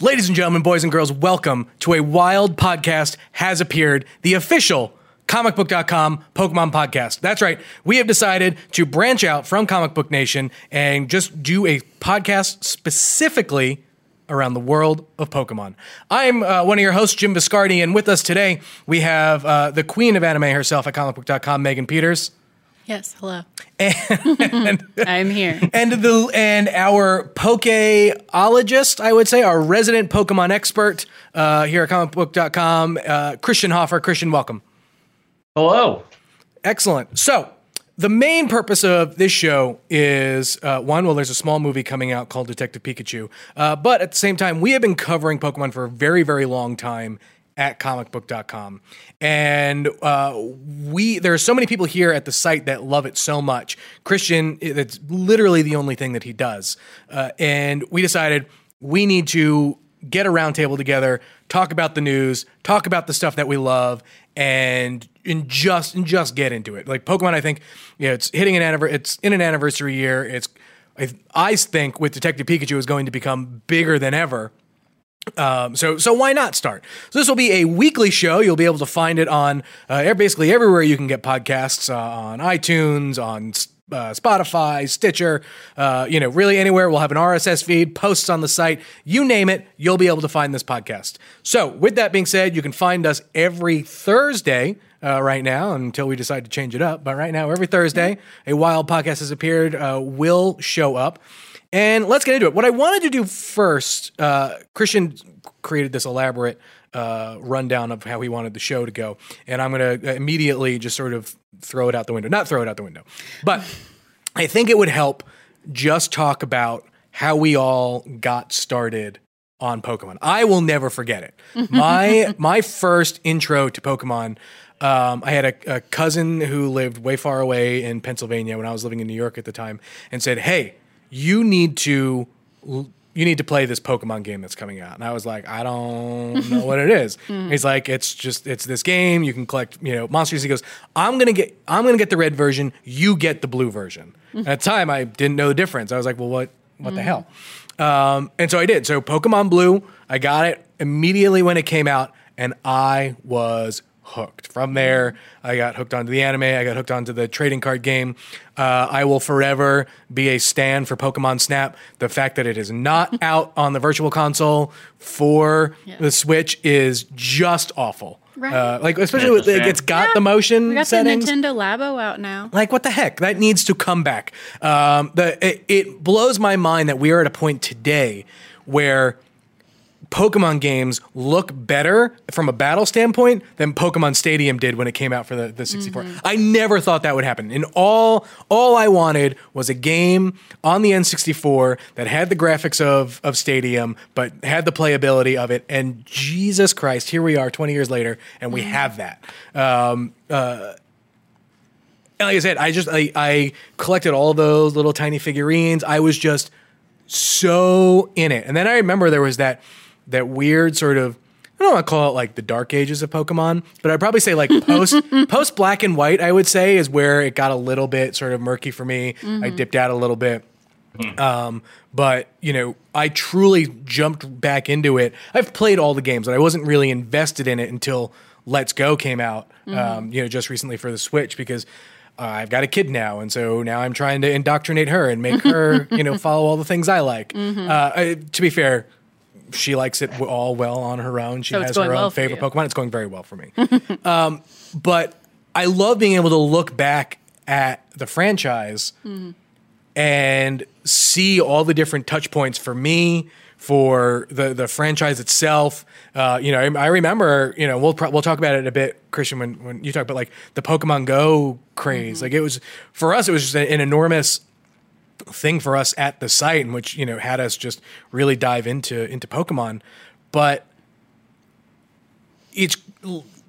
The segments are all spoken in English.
Ladies and gentlemen, boys and girls, welcome to a wild podcast has appeared, the official comicbook.com Pokemon podcast. That's right. We have decided to branch out from Comic Book Nation and just do a podcast specifically around the world of Pokemon. I'm uh, one of your hosts, Jim Viscardi, and with us today we have uh, the queen of anime herself at comicbook.com, Megan Peters. Yes, hello. And I'm here. and the and our Pokeologist, I would say, our resident Pokemon expert uh, here at comicbook.com, uh, Christian Hoffer. Christian, welcome. Hello. Excellent. So, the main purpose of this show is uh, one, well, there's a small movie coming out called Detective Pikachu. Uh, but at the same time, we have been covering Pokemon for a very, very long time at comicbook.com. And uh, we there are so many people here at the site that love it so much. Christian, it's literally the only thing that he does. Uh, and we decided we need to get a roundtable together, talk about the news, talk about the stuff that we love, and and just and just get into it. Like Pokemon, I think you know, it's hitting an anniversary. It's in an anniversary year. It's I, I think with Detective Pikachu is going to become bigger than ever. Um, so so why not start? So this will be a weekly show. You'll be able to find it on uh, basically everywhere you can get podcasts uh, on iTunes, on uh, Spotify, Stitcher, uh, you know, really anywhere. We'll have an RSS feed, posts on the site, you name it, you'll be able to find this podcast. So, with that being said, you can find us every Thursday uh, right now until we decide to change it up. But right now, every Thursday, a wild podcast has appeared, uh, will show up. And let's get into it. What I wanted to do first, uh, Christian created this elaborate uh, rundown of how he wanted the show to go, and I'm going to immediately just sort of throw it out the window. Not throw it out the window, but I think it would help just talk about how we all got started on Pokemon. I will never forget it. My my first intro to Pokemon. Um, I had a, a cousin who lived way far away in Pennsylvania when I was living in New York at the time, and said, "Hey, you need to." you need to play this Pokemon game that's coming out. And I was like, I don't know what it is. Hmm. He's like, it's just it's this game. You can collect, you know, monsters. He goes, I'm gonna get I'm gonna get the red version. You get the blue version. And at the time, I didn't know the difference. I was like, well, what what the hmm. hell? Um, and so I did. So Pokemon Blue, I got it immediately when it came out, and I was hooked. From there, I got hooked onto the anime. I got hooked onto the trading card game. Uh, I will forever be a stand for Pokemon Snap. The fact that it is not out on the Virtual Console for the Switch is just awful. Right. Uh, like especially with, like, it's got the motion We got settings. the Nintendo Labo out now. Like what the heck? That needs to come back. Um, the it, it blows my mind that we are at a point today where Pokemon games look better from a battle standpoint than Pokemon Stadium did when it came out for the, the 64. I never thought that would happen. And all all I wanted was a game on the N64 that had the graphics of of Stadium but had the playability of it. And Jesus Christ, here we are 20 years later and we have that. Um, uh, like I said, I just I, I collected all those little tiny figurines. I was just so in it. And then I remember there was that that weird sort of I don't want to call it like the dark ages of Pokemon, but I'd probably say like post post black and white. I would say is where it got a little bit sort of murky for me. I dipped out a little bit. Um, but you know, I truly jumped back into it. I've played all the games, but I wasn't really invested in it until Let's Go came out. Um, you know, just recently for the Switch because uh, I've got a kid now, and so now I'm trying to indoctrinate her and make her, you know, follow all the things I like. Uh, I, to be fair, she likes it all well on her own. She So has her own well favorite. Pokemon. It's going very well for me. um, but I love being able to look back at the franchise and see all the different touch points for me, for the the franchise itself. Uh, you know, I, I remember. You know, we'll pro- we'll talk about it a bit, Christian, when when you talk about like the Pokemon Go craze. Like it was for us, it was just an, an enormous thing for us at the site, in which you know had us just really dive into into Pokemon. But it's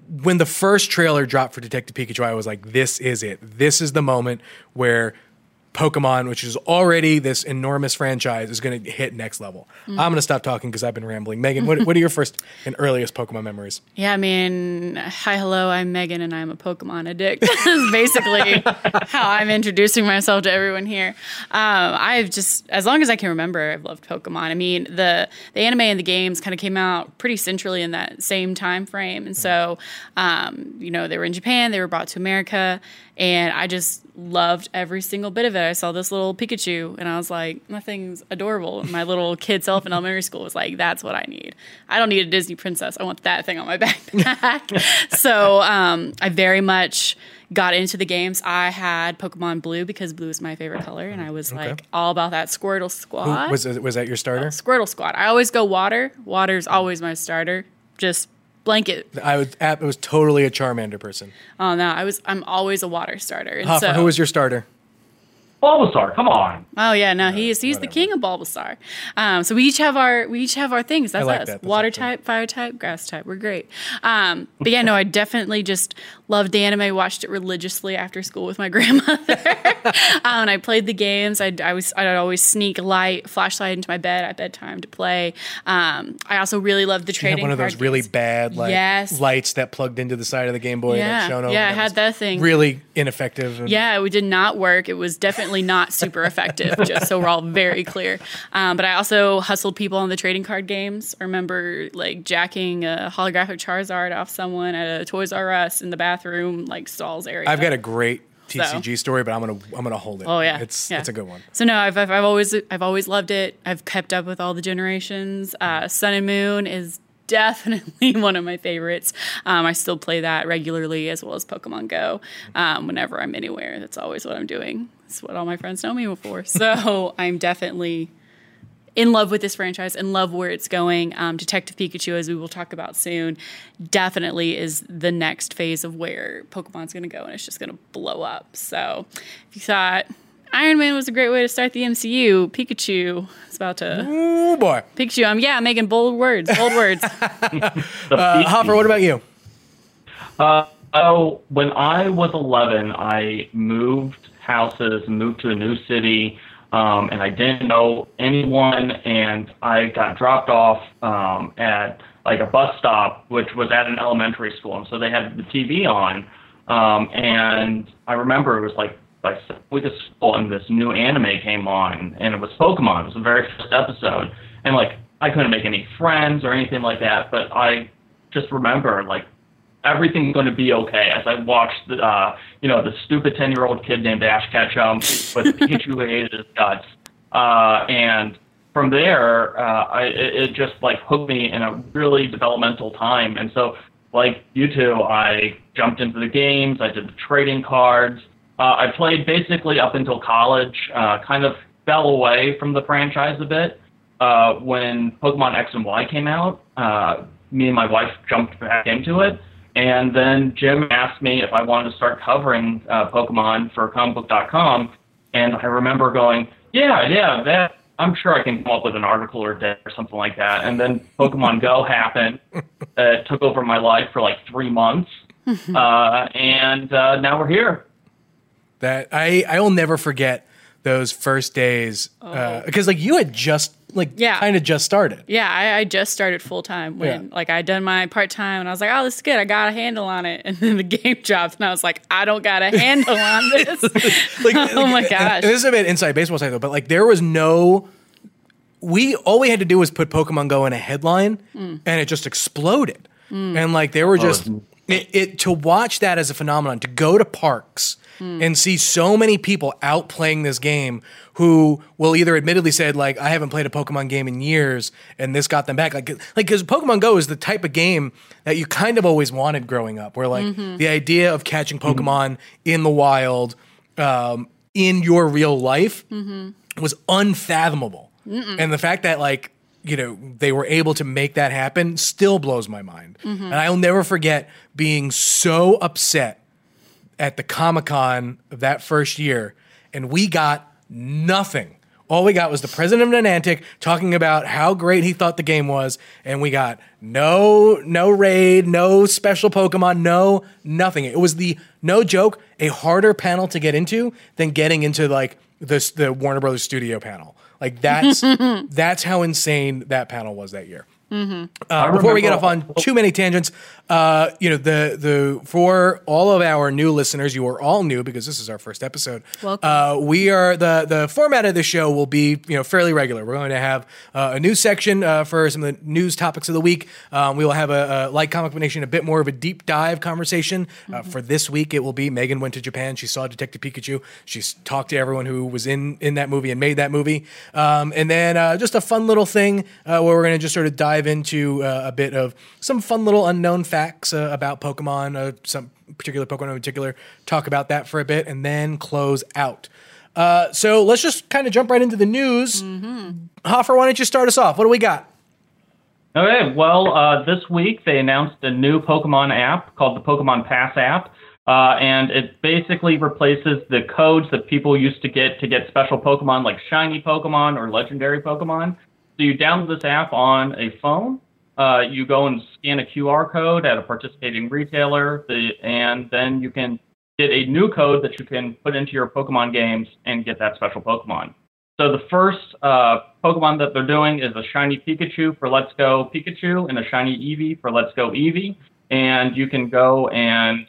when the first trailer dropped for Detective Pikachu, I was like, this is it. This is the moment where Pokemon, which is already this enormous franchise, is going to hit next level. I'm going to stop talking because I've been rambling. Megan, what, what are your first and earliest Pokemon memories? Yeah, I mean, hi, hello, I'm Megan and I'm a Pokemon addict. this is basically how I'm introducing myself to everyone here. Um, I've just, as long as I can remember, I've loved Pokemon. I mean, the, the anime and the games kind of came out pretty centrally in that same time frame. And so, um, you know, they were in Japan, they were brought to America, and I just loved every single bit of it. I saw this little Pikachu and I was like, that thing's adorable. And my little kid self in elementary school was like, that's what I need. I don't need a Disney princess. I want that thing on my backpack. so um, I very much got into the games. I had Pokemon Blue because blue is my favorite color. And I was like all about that Squirtle squad. Was was that your starter? Squirtle squad. I always go water. Water's always my starter. Just blanket. I was I was totally a Charmander person. Oh no, I was. I'm always a water starter. And Hoffer, so, who was your starter? Bulbasaur, come on. Oh yeah, no, he's he's the king of Bulbasaur. Um, so we each have our we each have our things. That's like us. that. That's Water actually- type, fire type, grass type. We're great. Um, but yeah, no, I definitely just loved the anime. Watched it religiously after school with my grandmother, um, and I played the games. I'd, I was I'd always sneak light flashlight into my bed at bedtime to play. Um, I also really loved the You trading. one of those really games. bad like Yes. lights that plugged into the side of the Game Boy. Yeah. that shown over. Yeah, I had that thing. Really ineffective. and- Yeah, it did not work. It was definitely not super effective, just so we're all very clear. Um, but I also hustled people on the trading card games. I remember like jacking a holographic Charizard off someone at a Toys R Us in the bathroom, like stalls area. I've got a great TCG story, but I'm gonna I'm gonna hold it. Oh yeah, it's yeah. it's a good one. So no, I've, I've I've always I've always loved it. I've kept up with all the generations. Uh, Sun and Moon is definitely one of my favorites. Um, I still play that regularly as well as Pokemon Go. Um, whenever I'm anywhere, that's always what I'm doing. That's what all my friends know me for. So I'm definitely in love with this franchise, in love where it's going. Um, Detective Pikachu, as we will talk about soon, definitely is the next phase of where Pokemon's going to go, and it's just going to blow up. So, if you thought Iron Man was a great way to start the MCU, Pikachu is about to Oh boy, Pikachu. I'm yeah, making bold words, bold words. Uh, Hoffer, what about you? Uh, oh, when I was 11, I moved houses, moved to a new city, um, and I didn't know anyone, and I got dropped off um, at like a bus stop, which was at an elementary school, and so they had the TV on, um, and I remember it was like like with the school, and this new anime came on, and it was Pokemon. It was the very first episode, and like I couldn't make any friends or anything like that, but I just remember like everything's going to be okay as I watched the, uh, you know, the stupid 10 year old kid named Ash Ketchum with Pikachu hated his guts. Uh, and from there, uh, I, it, it just like hooked me in a really developmental time. And so, like you two, I jumped into the games, I did the trading cards. Uh, I played basically up until college, uh, kind of fell away from the franchise a bit. Uh, when Pokemon X and Y came out, uh, me and my wife jumped back into it. And then Jim asked me if I wanted to start covering uh, Pokemon for comicbook.com. And I remember going, yeah, yeah, that I'm sure I can come up with an article or day or something like that. And then Pokemon Go happened. Uh, it took over my life for like three months. Uh, and uh, now we're here. That I I will never forget those first days because like you had just like Yeah. kind of just started. yeah, I, I just started full time when Yeah. like I'd done my part time, and I was like, oh, this is good. I got a handle on it. And then the game dropped, and I was like, I don't got a handle on this. Like, oh my gosh. and this is a bit inside baseball side though, but like there was no. We all we had to do was put Pokemon Go in a headline, Mm. and it just exploded. And like they were just Mhm. it, it to watch that as a phenomenon to go to parks Mm. and see so many people out playing this game who will either admittedly said like I haven't played a Pokemon game in years and this got them back like like because Pokemon Go is the type of game that you kind of always wanted growing up where like Mm-hmm. the idea of catching Pokemon in the wild um, in your real life Mm-hmm. was unfathomable and the fact that like you know they were able to make that happen still blows my mind Mm-hmm. and I'll never forget being so upset at the Comic Con of that first year, and we got nothing. All we got was the president of Niantic talking about how great he thought the game was, and we got no no raid, no special Pokemon, no nothing. It was the no joke a harder panel to get into than getting into like this the Warner Brothers Studio panel. Like that's that's how insane that panel was that year. Uh, before we get off on too many tangents, uh, you know the the for all of our new listeners, you are all new because this is our first episode. Welcome. Uh, we are the the format of the show will be you know fairly regular. We're going to have uh, a news section uh, for some of the news topics of the week. Um, we will have a, a like Comic Book Nation a bit more of a deep dive conversation. Uh, for this week, it will be Megan went to Japan. She saw Detective Pikachu. She's talked to everyone who was in in that movie and made that movie. Um, and then uh, just a fun little thing uh, where we're going to just sort of dive into uh, a bit of some fun little unknown facts uh, about Pokemon, uh, some particular Pokemon in particular. Talk about that for a bit, and then close out. Uh, so let's just kind of jump right into the news. Hoffer, why don't you start us off? What do we got? Okay, well, uh, this week they announced a new Pokemon app called the Pokemon Pass app, uh, and it basically replaces the codes that people used to get to get special Pokemon like shiny Pokemon or legendary Pokemon. So you download this app on a phone, uh, you go and scan a QR code at a participating retailer, the, and then you can get a new code that you can put into your Pokemon games and get that special Pokemon. So the first uh, Pokemon that they're doing is a shiny Pikachu for Let's Go Pikachu and a shiny Eevee for Let's Go Eevee. And you can go and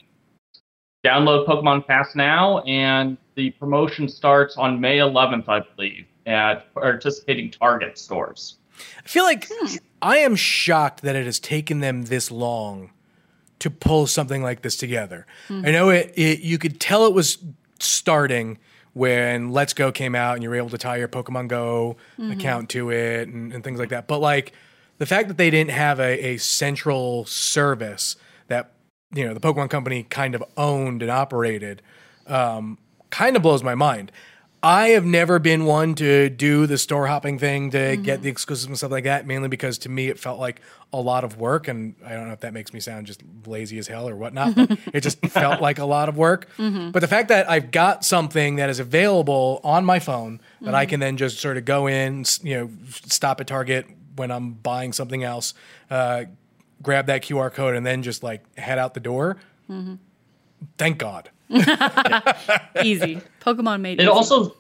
download Pokemon Pass now, and the promotion starts on May 11th, I believe, at participating Target stores. I feel like I am shocked that it has taken them this long to pull something like this together. I know it, it you could tell it was starting when Let's Go came out and you were able to tie your Pokemon Go account to it and, and things like that. But like the fact that they didn't have a, a central service that you know the Pokemon Company kind of owned and operated um, kind of blows my mind. I have never been one to do the store hopping thing to get mm-hmm. the exclusives and stuff like that, mainly because to me it felt like a lot of work. And I don't know if that makes me sound just lazy as hell or whatnot, but it just felt like a lot of work. Mm-hmm. But the fact that I've got something that is available on my phone that I mm-hmm. can then just sort of go in, you know, stop at Target when I'm buying something else, uh, grab that QR code, and then just like head out the door. Thank God. Easy. Pokemon made It easy. also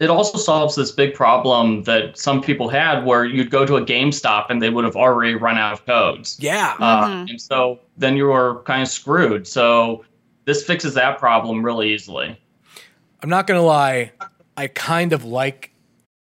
it also solves this big problem that some people had where you'd go to a GameStop and they would have already run out of codes. Yeah. Uh, and so then you were kind of screwed. So this fixes that problem really easily. I'm not gonna lie, I kind of like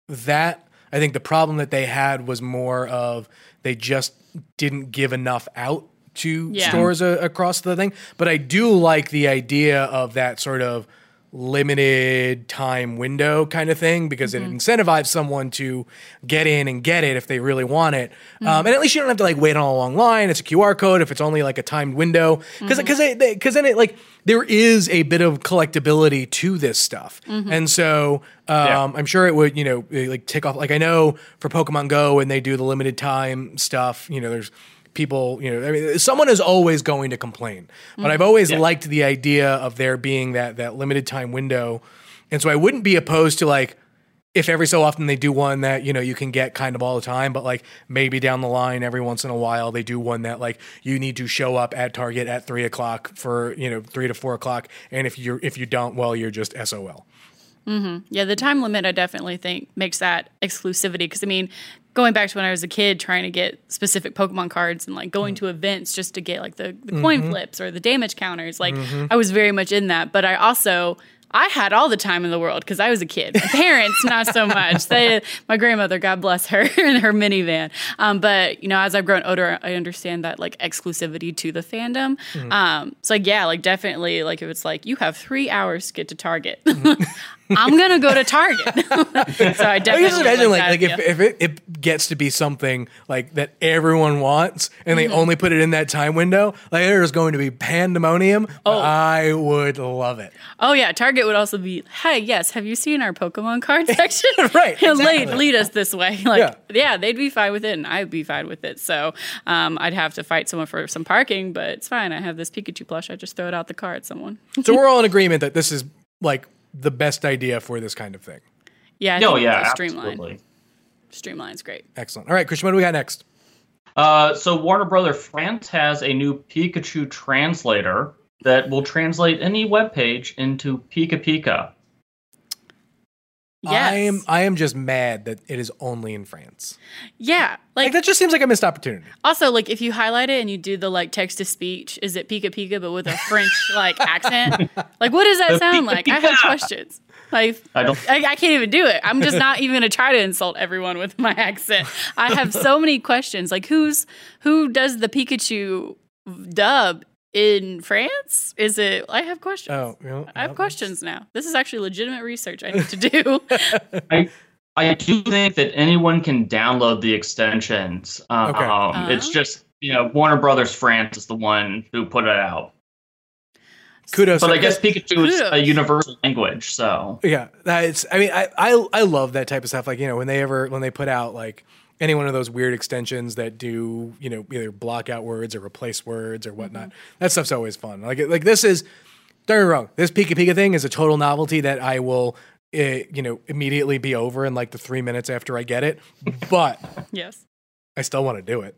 that. I think the problem that they had was more of they just didn't give enough out to Yeah. stores a, across the thing. But I do like the idea of that sort of limited time window kind of thing because it incentivizes someone to get in and get it if they really want it. Um, and at least you don't have to like wait on a long line. It's a QR code if it's only like a timed window because because because then it like there is a bit of collectability to this stuff, and so um, Yeah. I'm sure it would you know like tick off like I know for Pokemon Go when they do the limited time stuff, you know there's people you know I mean someone is always going to complain, but I've always Yeah. liked the idea of there being that that limited time window, and so I wouldn't be opposed to like if every so often they do one that you know you can get kind of all the time but like maybe down the line every once in a while they do one that like you need to show up at target at three o'clock for you know three to four o'clock. And if you're if you don't well you're just sol Mm-hmm. Yeah, the time limit I definitely think makes that exclusivity because I mean, going back to when I was a kid trying to get specific Pokemon cards and like going mm. to events just to get like the, the mm-hmm. coin flips or the damage counters, like mm-hmm. I was very much in that. But I also I had all the time in the world because I was a kid. My parents, not so much. They, my grandmother, God bless her, in her minivan. Um, but you know, as I've grown older, I understand that like exclusivity to the fandom. Um, so like, yeah, like definitely, like if it's like you have three hours to get to Target, I'm gonna go to Target. so I I definitely just imagine like like if, if it, it gets to be something like that everyone wants and Mm-hmm. they only put it in that time window, like there's going to be pandemonium. Oh. I would love it. oh yeah, Target would also be, hey, yes, have you seen our Pokemon card section? Right, lead, lead us this way. Like, Yeah. yeah. they'd be fine with it, and I'd be fine with it. So um, I'd have to fight someone for some parking, but it's fine. I have this Pikachu plush. I just throw it out the car at someone. So we're all in agreement that this is like the best idea for this kind of thing. Yeah, I think yeah, it's streamlined. absolutely. Streamline's great. Excellent. All right, Christian, what do we got next? Uh, so Warner Brother France has a new Pikachu translator that will translate any web page into Pika Pika. Yes. I am I am just mad that it is only in France. Yeah. Like Like that just seems like a missed opportunity. also like if you highlight it and you do the like text to speech, is it Pika Pika but with a French like accent? Like what does that sound like? I have questions. Like I don't. I, I can't even do it. I'm just not even gonna try to insult everyone with my accent. I have so many questions. Like who's who does the Pikachu dub in France? Is it? I have questions. Oh, you know, I have yeah, questions now. This is actually legitimate research I need to do. I, I do think that anyone can download the extensions. Um, Okay. It's Uh-huh. just you know Warner Brothers France is the one who put it out. Kudos. But I guess Pikachu is a universal language, so Yeah, that's. I mean, I, I I love that type of stuff. Like you know, when they ever when they put out like any one of those weird extensions that do you know either block out words or replace words or whatnot. That stuff's always fun. Like like this is. Don't get me wrong. This Pika Pika thing is a total novelty that I will. Uh, you know, immediately be over in like the three minutes after I get it, but yes. I still want to do it.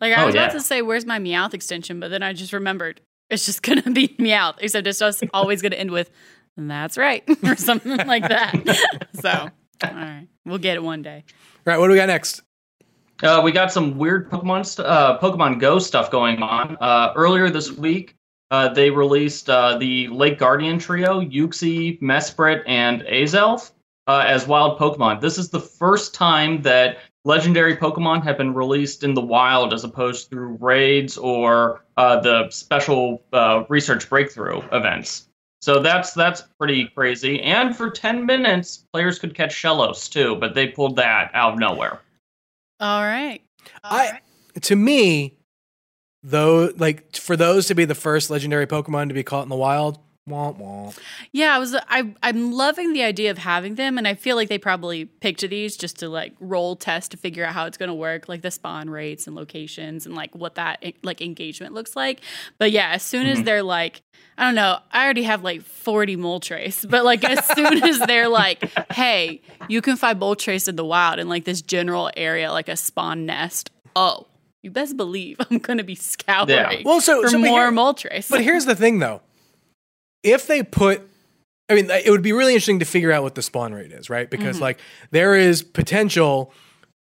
Like I Oh, was yeah. about to say, "Where's my Meowth extension?" But then I just remembered it's just gonna be Meowth, except it's just always gonna end with "That's right" or something like that. so, all right, we'll get it one day. Right, what do we got next? Uh, we got some weird Pokemon st- uh, Pokemon Go stuff going on. Uh, earlier this week, uh, they released uh, the Lake Guardian trio, Uxie, Mesprit, and Azelf, uh, as wild Pokemon. This is the first time that legendary Pokemon have been released in the wild as opposed through raids or the special research breakthrough events. So that's that's pretty crazy. And for 10 minutes, players could catch Shellos too, but they pulled that out of nowhere. All right. I to me, though, like for those to be the first legendary Pokemon to be caught in the wild, womp womp. Yeah, I was. I I'm loving the idea of having them, and I feel like they probably picked these just to like roll test to figure out how it's going to work, like the spawn rates and locations, and like what that like engagement looks like. But yeah, as soon as mm-hmm. they're like, I don't know, I already have like 40 Moltres, but like as soon as they're like, hey, you can find Moltres in the wild in like this general area, like a spawn nest. Oh. You best believe I'm going to be scouring Yeah. Well, so- for so more here- Moltres. But here's the thing, though. If they put, I mean, it would be really interesting to figure out what the spawn rate is, right? Because mm-hmm. like there is potential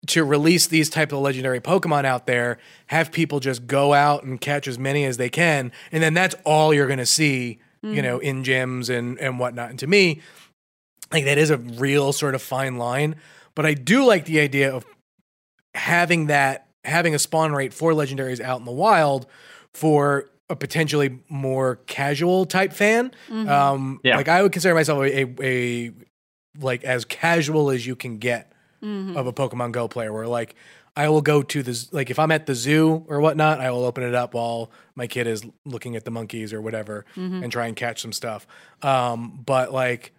to release these type of legendary Pokemon out there, have people just go out and catch as many as they can, and then that's all you're going to see, you mm. know, in gyms and and whatnot. And to me, like that is a real sort of fine line. But I do like the idea of having that having a spawn rate for legendaries out in the wild for a potentially more casual type fan. Um, Yeah. Like I would consider myself a, a, a like as casual as you can get of a Pokemon Go player, where like I will go to the like if I'm at the zoo or whatnot, I will open it up while my kid is looking at the monkeys or whatever and try and catch some stuff. Um, but like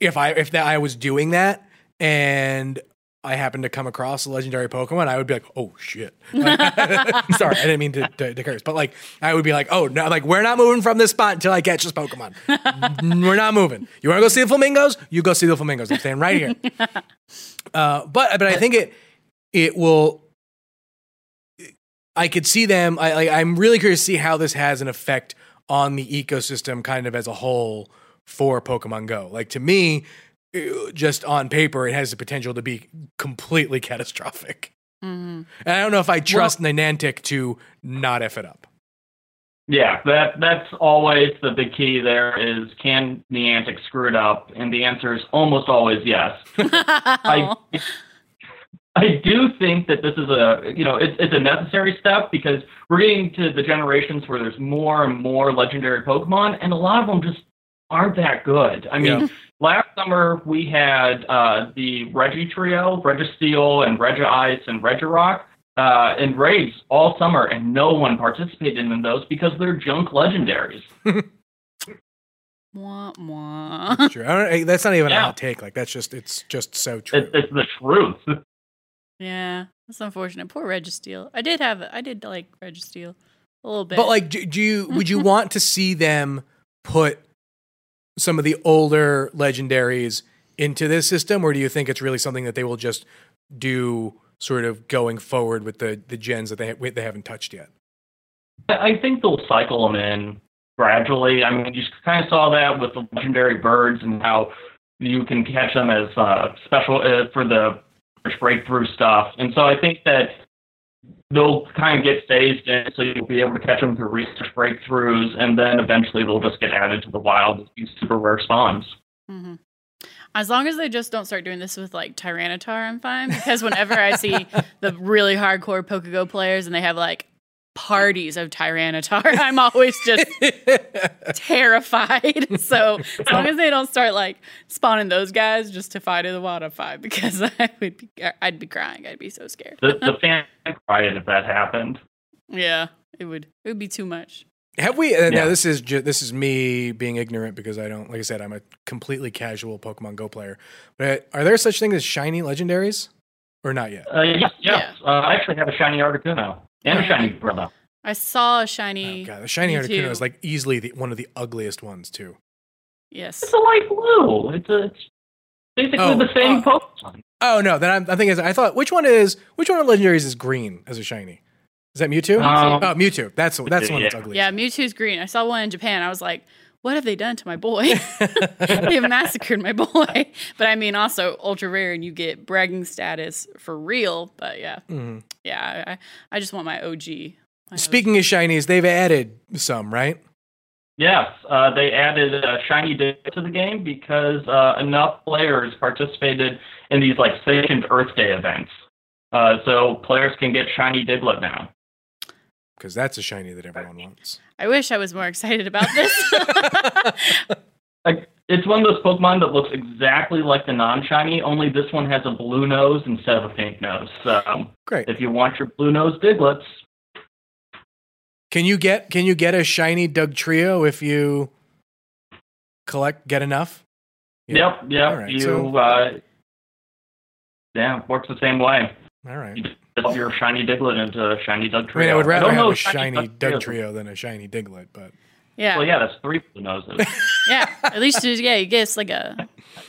if I if that I was doing that and I happened to come across a legendary Pokemon, I would be like, "Oh shit!" Like- sorry, I didn't mean to, to, to curse, but like, I would be like, "Oh no!" Like, we're not moving from this spot until I catch this Pokemon. we're not moving. You want to go see the flamingos? You go see the flamingos. I'm staying right here. Uh, but but I think it it will. I could see them. I, like, I'm really curious to see how this has an effect on the ecosystem, kind of as a whole for Pokemon Go. Like to me, just on paper, it has the potential to be completely catastrophic. Mhm. And I don't know if I trust Niantic to not f it up. Yeah, that that's always the big key. There is can Niantic screw it up, and the answer is almost always yes. I I do think that this is a you know it's it's a necessary step because we're getting to the generations where there's more and more legendary Pokemon, and a lot of them just aren't that good. I mean, Yeah. last summer we had uh, the Regi trio, Registeel and Regice and Regirock. Uh, in raids all summer, and no one participated in those because they're junk legendaries. Wah, wah. Sure. I don't, that's not even a Yeah. hot take. Like that's just it's just so true. It, it's the truth. Yeah, that's unfortunate. Poor Registeel. I did have, I did like Registeel a little bit. But like, do, do you would you want to see them put some of the older legendaries into this system, or do you think it's really something that they will just do sort of going forward with the the gens that they they haven't touched yet? I think they'll cycle them in gradually. I mean, you kind of saw that with the legendary birds and how you can catch them as uh, special uh, for the breakthrough stuff. And so I think that they'll kind of get phased in, so you'll be able to catch them through research breakthroughs, and then eventually they'll just get added to the wild as these super rare spawns. Mm-hmm. As long as they just don't start doing this with like Tyranitar, I'm fine. Because whenever I see the really hardcore Pokégo players and they have like parties of Tyranitar, I'm always just terrified. So as long as they don't start like spawning those guys just to fight in the water I'm. Because I would be, I'd be crying. I'd be so scared. The, the fan cried if that happened. Yeah, it would. It would be too much. Have we? Uh, Now this is ju- this is me being ignorant because I don't, like I said, I'm a completely casual Pokemon Go player. But are there such things as shiny legendaries, or not yet? Uh, yes, yes. Uh, I actually have a shiny Articuno and a shiny Gorilla. I saw a shiny. Oh, God, the shiny Me Articuno is like easily the, one of the ugliest ones too. Yes. It's a light blue. It's a it's basically Oh, the same uh, Pokemon. Oh no, then I'm, I think it's, I thought which one is which one of the legendaries is green as a shiny? Is that Mewtwo? Um, oh, Mewtwo. That's that's the one that's yeah. ugly. Yeah, Mewtwo's green. I saw one in Japan. I was like, what have they done to my boy? they have massacred my boy. But I mean, also ultra rare, and you get bragging status for real. But yeah, Mhm. yeah, I, I just want my OG. My Speaking of shinies, they've added some, right? Yes, uh, they added a shiny Diglett to the game because uh, enough players participated in these like sanctioned Earth Day events. Uh, so players can get shiny Diglett now. Because that's a shiny that everyone wants. I wish I was more excited about this. Like, it's one of those Pokemon that looks exactly like the non-shiny, only this one has a blue nose instead of a pink nose. So Great. if you want your blue nose Digletts, Can you get can you get a shiny Dugtrio if you collect get enough? Yeah. yep, yep, All right, you so- uh, yeah, works the same way. All right. You develop your shiny Diglett into a shiny Doug I Trio. mean, I would rather don't have know a if shiny Doug Trios- Trio than a shiny Diglett, but yeah, Well, yeah, that's three noses. yeah. At least yeah, you get like a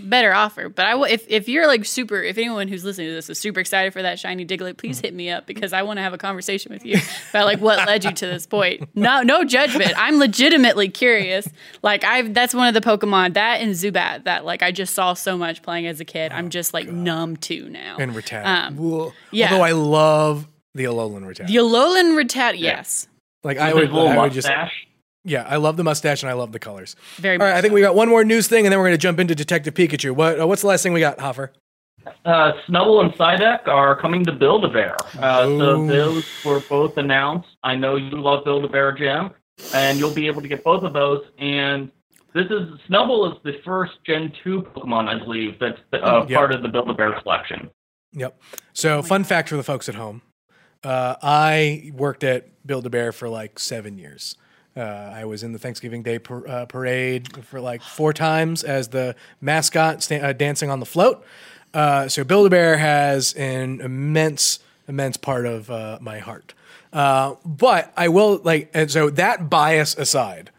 better offer. But I w- if if you're like super, if anyone who's listening to this is super excited for that shiny Diglett, please hit me up because I want to have a conversation with you about like what led you to this point. No, no judgment. I'm legitimately curious. Like I've that's one of the Pokemon that and Zubat that like I just saw so much playing as a kid. I'm just like numb to now. and Rattata. Um, yeah. Although I love the Alolan Rattata. the Alolan Rattata, yes, like I With would, I would just mustache. Yeah, I love the mustache and I love the colors. very. All right, much I think so. we got one more news thing, and then we're going to jump into Detective Pikachu. What uh, what's the last thing we got, Hoffer? Uh, Snubbull and Psyduck are coming to Build-A-Bear. Uh, Ooh. so those were both announced. I know you love Build-A-Bear, Jim, and you'll be able to get both of those. And this is Snubbull is the first Gen 2 Pokemon, I believe, that's uh, Yep. part of the Build-A-Bear collection. Yep. So, fun fact for the folks at home: uh, I worked at Build a Bear for like seven years. Uh, I was in the Thanksgiving Day par- uh, parade for like four times as the mascot sta- uh, dancing on the float. Uh, so Build a Bear has an immense, immense part of uh, my heart. Uh, but I will like, and so that bias aside,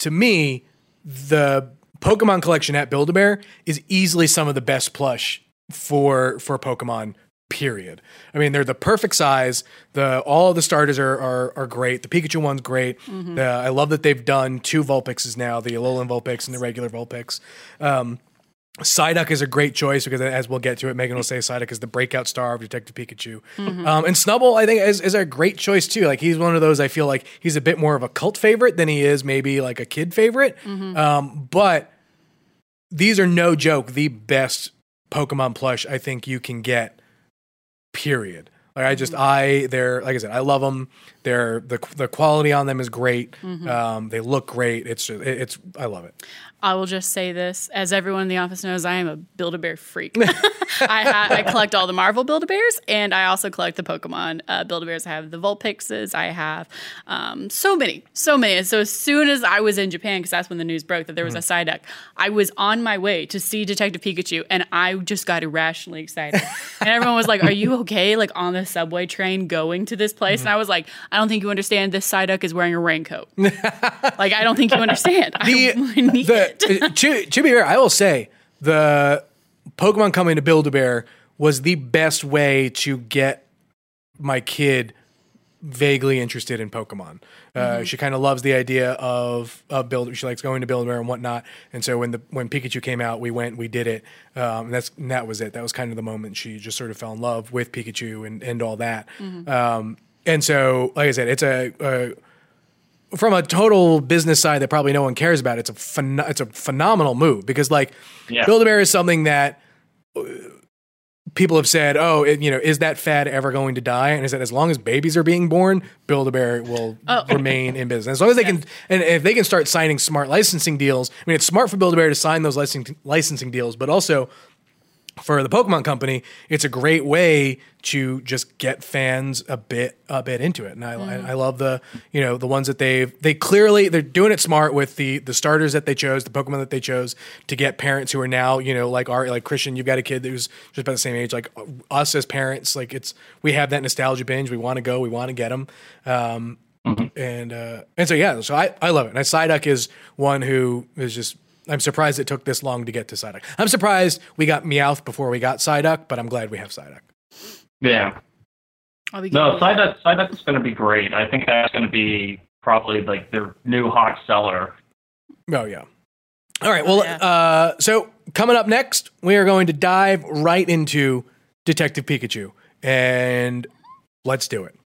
to me, the Pokemon collection at Build a Bear is easily some of the best plush for for Pokemon. Period. I mean, they're the perfect size. The all of the starters are are, are great. The Pikachu one's great. The- I love that they've done two Vulpixes now, the Alolan Vulpix and the regular Vulpix. Um, Psyduck is a great choice because, as we'll get to it, Megan will say Psyduck is the breakout star of Detective Pikachu. Um, and Snubbull, I think, is, is a great choice too. Like he's one of those I feel like he's a bit more of a cult favorite than he is maybe like a kid favorite. Um, but these are no joke the best Pokemon plush I think you can get. Period. Like I just I they're like I said I love them. They're the the quality on them is great. Um, they look great. It's just, it- it's I love it. I will just say this, as everyone in the office knows, I am a Build-A-Bear freak. I, ha- I collect all the Marvel Build-A-Bears, and I also collect the Pokemon uh, Build-A-Bears. I have the Vulpixes. I have um, so many, so many. And so as soon as I was in Japan, because that's when the news broke that there was a Psyduck, I was on my way to see Detective Pikachu, and I just got irrationally excited. and everyone was like, "Are you okay? Like on the subway train going to this place?" And I was like, "I don't think you understand. This Psyduck is wearing a raincoat. like I don't think you understand. I the, need the it." to, to be fair, I will say the Pokemon coming to Build a Bear was the best way to get my kid vaguely interested in Pokemon. Uh, She kind of loves the idea of of build. She likes going to Build a Bear and whatnot. And so when the when Pikachu came out, we went, we did it. Um, and that's and that was it. That was kind of the moment she just sort of fell in love with Pikachu and and all that. Um, and so, like I said, it's a, a from a total business side that probably no one cares about. It's a phen- it's a phenomenal move because like Yeah. Build a Bear is something that uh, people have said, oh, it, you know, is that fad ever going to die? And is that as long as babies are being born, Build a Bear will remain in business as long as they can, and if they can start signing smart licensing deals. I mean, it's smart for Build a Bear to sign those licensing licensing deals, but also for the Pokemon Company, it's a great way to just get fans a bit a bit into it. And I, I, I love the you know the ones that they've they clearly they're doing it smart with the the starters that they chose, the Pokemon that they chose to get parents who are now you know like our like Christian, you've got a kid who's just about the same age like us as parents. Like it's we have that nostalgia binge. We want to go, we want to get them. Um, and uh, and so yeah, so I, I love it. And Psyduck is one who is just I'm surprised it took this long to get to Psyduck. I'm surprised we got Meowth before we got Psyduck, but I'm glad we have Psyduck. Yeah. No, getting- Psyduck, Psyduck is going to be great. I think that's going to be probably like their new hot seller. Oh yeah. All right. Well, yeah. uh, so coming up next, we are going to dive right into Detective Pikachu, and let's do it.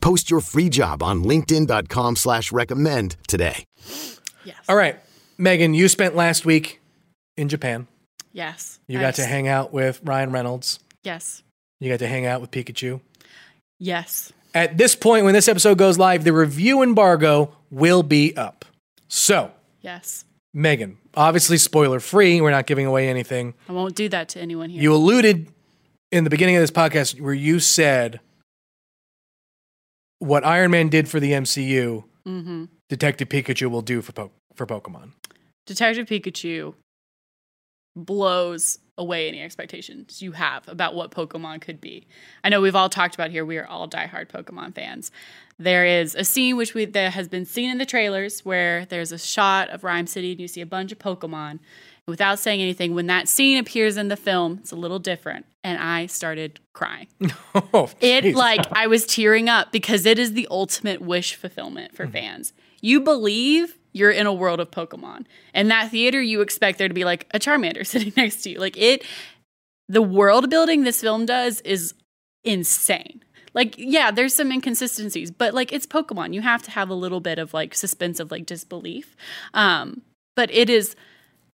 Post your free job on linkedin.com slash recommend today. yes. All right, Megan, you spent last week in Japan. Yes. You I got to hang out with Ryan Reynolds. Yes. You got to hang out with Pikachu. Yes. At this point, when this episode goes live, the review embargo will be up. So, Yes. Megan, obviously spoiler free. We're not giving away anything. I won't do that to anyone here. You alluded in the beginning of this podcast where you said what Iron Man did for the MCU, mm-hmm. Detective Pikachu will do for po- for Pokemon. Detective Pikachu blows away any expectations you have about what Pokemon could be. I know we've all talked about here. We are all diehard Pokemon fans. There is a scene which we that has been seen in the trailers where there's a shot of Ryme City and you see a bunch of Pokemon. Without saying anything, when that scene appears in the film, it's a little different, and I started crying. Oh, It like I was tearing up because it is the ultimate wish fulfillment for fans. You believe you're in a world of Pokemon. And that theater you expect there to be like a Charmander sitting next to you. Like it the world building this film does is insane. Like yeah, there's some inconsistencies, but like it's Pokemon. You have to have a little bit of like suspense of like disbelief. Um but it is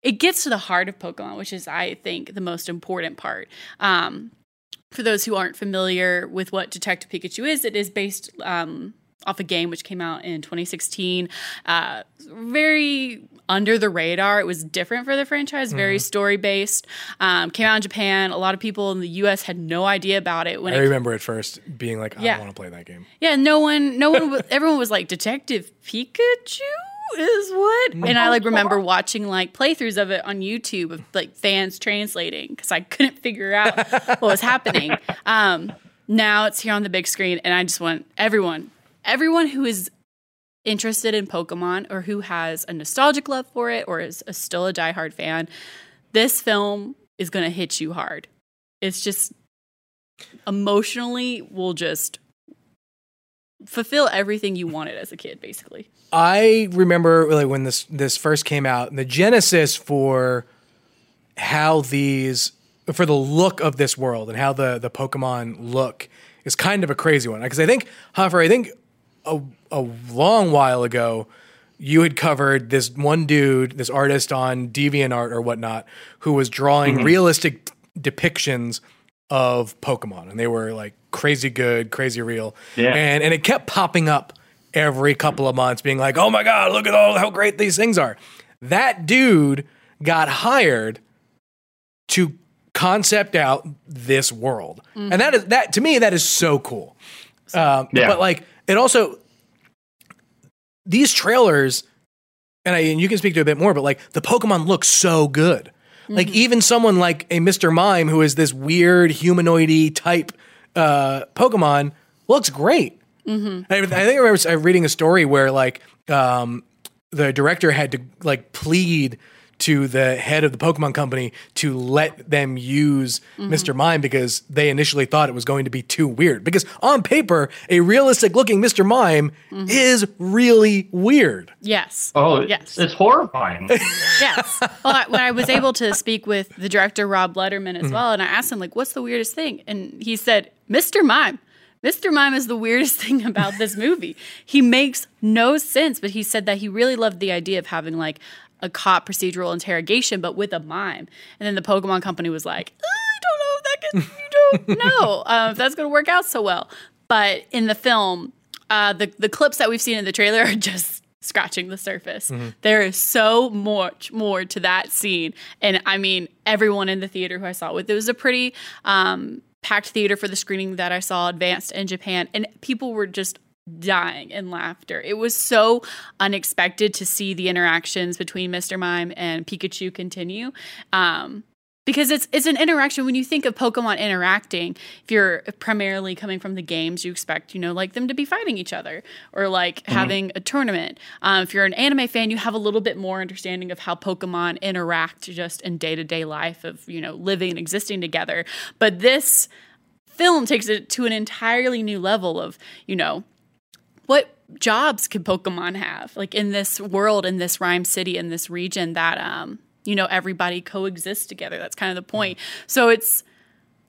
it gets to the heart of Pokemon, which is I think the most important part. Um for those who aren't familiar with what Detective Pikachu is, it is based um, off a game which came out in 2016. Uh, very under the radar. It was different for the franchise, very story based. Um, came out in Japan. A lot of people in the U.S. had no idea about it when I it remember at first being like, I Yeah. don't want to play that game. yeah, no one, no one, everyone was like, Detective Pikachu is what? And I like remember watching like playthroughs of it on YouTube of like fans translating because I couldn't figure out what was happening. Um, now it's here on the big screen, and I just want everyone, everyone who is interested in Pokemon or who has a nostalgic love for it or is a, still a diehard fan, this film is going to hit you hard. It's just emotionally will just fulfill everything you wanted as a kid, basically. I remember like when this this first came out, the genesis for how these for the look of this world and how the the Pokemon look is kind of a crazy one. Because I think Hoffer, I think a, a long while ago you had covered this one dude, this artist on DeviantArt or whatnot, who was drawing mm-hmm. realistic depictions of Pokemon, and they were like crazy good, crazy real. Yeah. And and it kept popping up every couple of months, being like, "Oh my god, look at all how great these things are." That dude got hired to concept out this world, and that is that to me that is so cool. Um, Yeah. But like it also these trailers and I and you can speak to it a bit more, but like the Pokemon looks so good. Like even someone like a Mr. Mime, who is this weird humanoidy type uh, Pokemon, looks great. I, I think I remember reading a story where like um, the director had to like plead to the head of the Pokemon company to let them use mm-hmm. Mr. Mime because they initially thought it was going to be too weird. Because on paper, a realistic looking Mr. Mime mm-hmm. is really weird. Yes. Oh, yes. it's horrifying. yes. Well, I, when I was able to speak with the director Rob Letterman as mm-hmm. well, and I asked him like, "What's the weirdest thing?" and he said, "Mr. Mime." Mr. Mime is the weirdest thing about this movie. He makes no sense, but he said that he really loved the idea of having like a cop procedural interrogation, but with a mime. And then the Pokemon company was like, I don't know if that can, you don't know uh, if that's going to work out so well. But in the film, uh, the the clips that we've seen in the trailer are just scratching the surface. There is so much more to that scene, and I mean, everyone in the theater who I saw it with, it was a pretty um, packed theater for the screening that I saw advanced in Japan, and people were just dying in laughter. It was so unexpected to see the interactions between Mr. Mime and Pikachu continue. Um, because it's it's an interaction when you think of Pokemon interacting. If you're primarily coming from the games, you expect you know like them to be fighting each other or like having a tournament. Um, if you're an anime fan, you have a little bit more understanding of how Pokemon interact just in day to day life of you know living and existing together. But this film takes it to an entirely new level of you know what jobs could Pokemon have like in this world, in this Ryme City, in this region that um you know everybody coexists together. That's kind of the point. So it's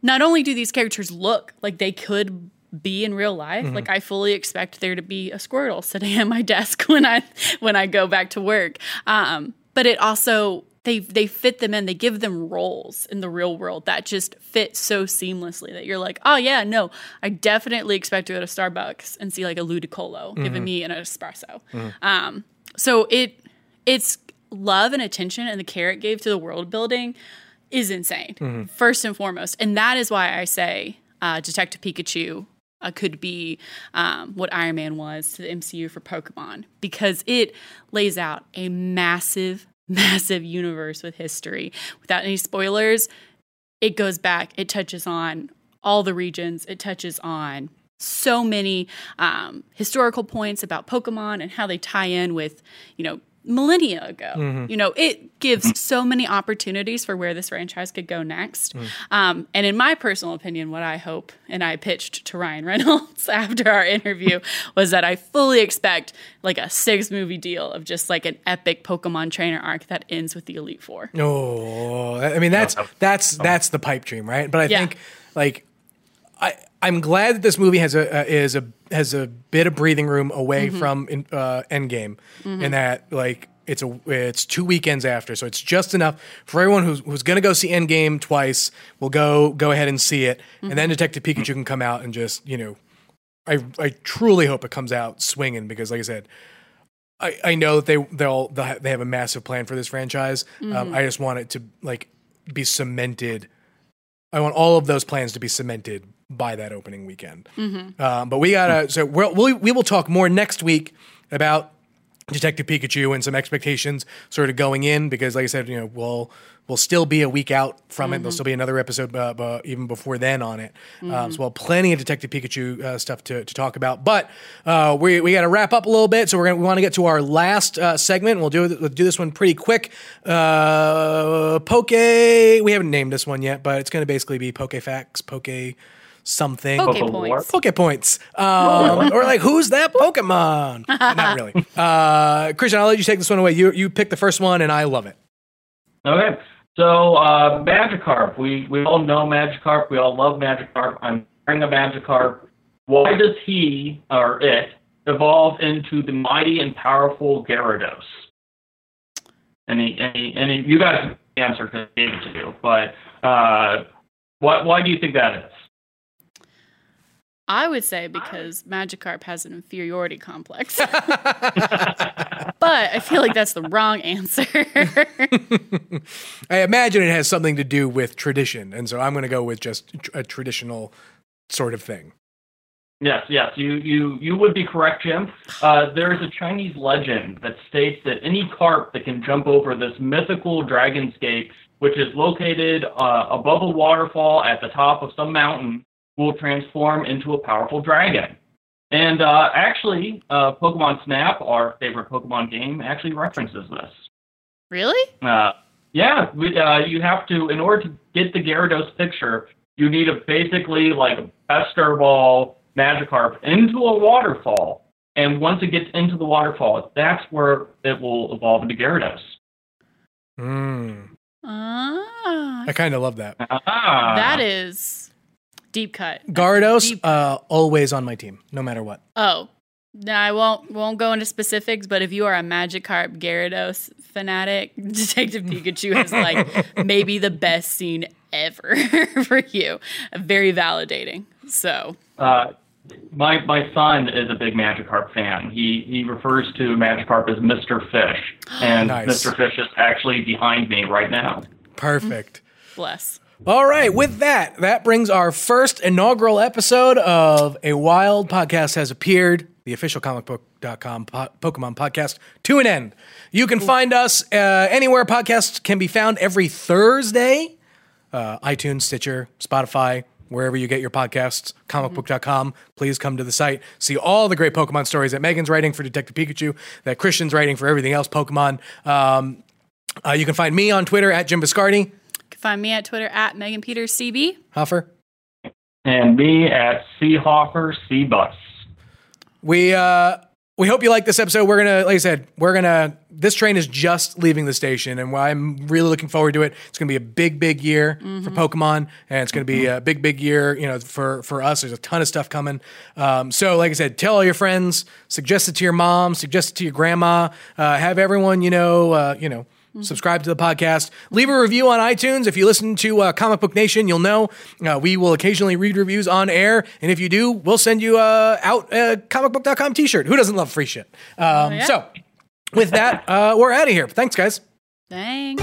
not only do these characters look like they could be in real life, like I fully expect there to be a Squirtle sitting at my desk when I when I go back to work. Um, but it also they they fit them in. They give them roles in the real world that just fit so seamlessly that you're like, oh yeah, no, I definitely expect to go to Starbucks and see like a Ludicolo giving me an espresso. Um, so it it's love and attention and the care it gave to the world building is insane, first and foremost. And that is why I say uh, Detective Pikachu uh, could be um, what Iron Man was to the MCU for Pokemon because it lays out a massive, massive universe with history. Without any spoilers, it goes back, it touches on all the regions, it touches on so many um, historical points about Pokemon and how they tie in with, you know, millennia ago. You know, it gives so many opportunities for where this franchise could go next. Um, and in my personal opinion, what I hope and I pitched to Ryan Reynolds after our interview was that I fully expect like a six movie deal of just like an epic Pokemon trainer arc that ends with the Elite Four. Oh, I mean that's that's that's the pipe dream, right? But I Yeah. think like I I'm glad that this movie has a uh, is a has a bit of breathing room away from in, uh, Endgame, and that like it's a it's two weekends after, so it's just enough for everyone who's who's gonna go see Endgame twice. will go go ahead and see it, and then Detective Pikachu can come out and just you know, I I truly hope it comes out swinging because like I said. I, I know that they they'll, they have a massive plan for this franchise. Um, I just want it to like be cemented. I want all of those plans to be cemented by that opening weekend. Um, but we gotta so we'll, we we will talk more next week about Detective Pikachu and some expectations sort of going in because, like I said, you know, we'll we'll still be a week out from it. There'll still be another episode, uh, uh, even before then, on it. Um, so we'll have plenty of Detective Pikachu uh, stuff to, to talk about. But uh, we we got to wrap up a little bit, so we're gonna we want to get to our last uh, segment. We'll do we'll do this one pretty quick. Uh, Poke, we haven't named this one yet, but it's going to basically be Poke Facts, Poke something. Poke Poke points. Poke points. Um, or like, who's that Pokemon? Not really. Uh, Christian, I'll let you take this one away. You you pick the first one, and I love it. Okay. So uh, Magikarp, we we all know Magikarp. We all love Magikarp. I'm wearing a Magikarp. Why does he or it evolve into the mighty and powerful Gyarados? Any any any? You guys can answer because I gave it to you. But uh, why why do you think that is? I would say because Magikarp has an inferiority complex. but I feel like that's the wrong answer. I imagine it has something to do with tradition, and so I'm going to go with just a traditional sort of thing. Yes, yes, you you you would be correct, Jim. Uh, there is a Chinese legend that states that any carp that can jump over this mythical dragon's gate, which is located uh, above a waterfall at the top of some mountain, will transform into a powerful dragon. And uh, actually, uh, Pokemon Snap, our favorite Pokemon game, actually references this. Really? Uh, yeah, we, uh, you have to, in order to get the Gyarados picture, you need to basically like Pester Ball Magikarp into a waterfall. And once it gets into the waterfall, that's where it will evolve into Gyarados. Mm. Ah, I kind of love that. Ah. that is deep cut. Gyarados, Deep- uh, always on my team, no matter what. Oh, no, I won't won't go into specifics. But if you are a Magikarp Gyarados fanatic, Detective Pikachu has like maybe the best scene ever for you. Very validating. So Uh, my my son is a big Magikarp fan. He he refers to Magikarp as Mr. Fish, and Nice. Mr. Fish is actually behind me right now. Perfect. bless. All right, with that, that brings our first inaugural episode of A Wild Podcast Has Appeared, the official comicbook.com po- Pokemon podcast, to an end. You can find us uh, anywhere podcasts can be found every Thursday uh, iTunes, Stitcher, Spotify, wherever you get your podcasts, comicbook.com. Please come to the site. See all the great Pokemon stories that Megan's writing for Detective Pikachu, that Christian's writing for everything else Pokemon. Um, uh, you can find me on Twitter at Jim Viscardi. You can find me at Twitter at Megan Peters CB. Hoffer. And me at Seahawker Seabus. We uh we hope you like this episode. We're gonna, like I said, we're gonna. This train is just leaving the station, and I'm really looking forward to it. It's gonna be a big, big year for Pokemon, and it's gonna be a big, big year, you know, for for us. There's a ton of stuff coming. Um, so, like I said, tell all your friends, suggest it to your mom, suggest it to your grandma, uh, have everyone, you know, uh, you know. Subscribe to the podcast. Leave a review on iTunes. If you listen to uh, Comic Book Nation, you'll know uh, we will occasionally read reviews on air. And if you do, we'll send you uh, out a comicbook.com t shirt. Who doesn't love free shit? Um, yeah. So, with that, uh, we're out of here. Thanks, guys. Thanks.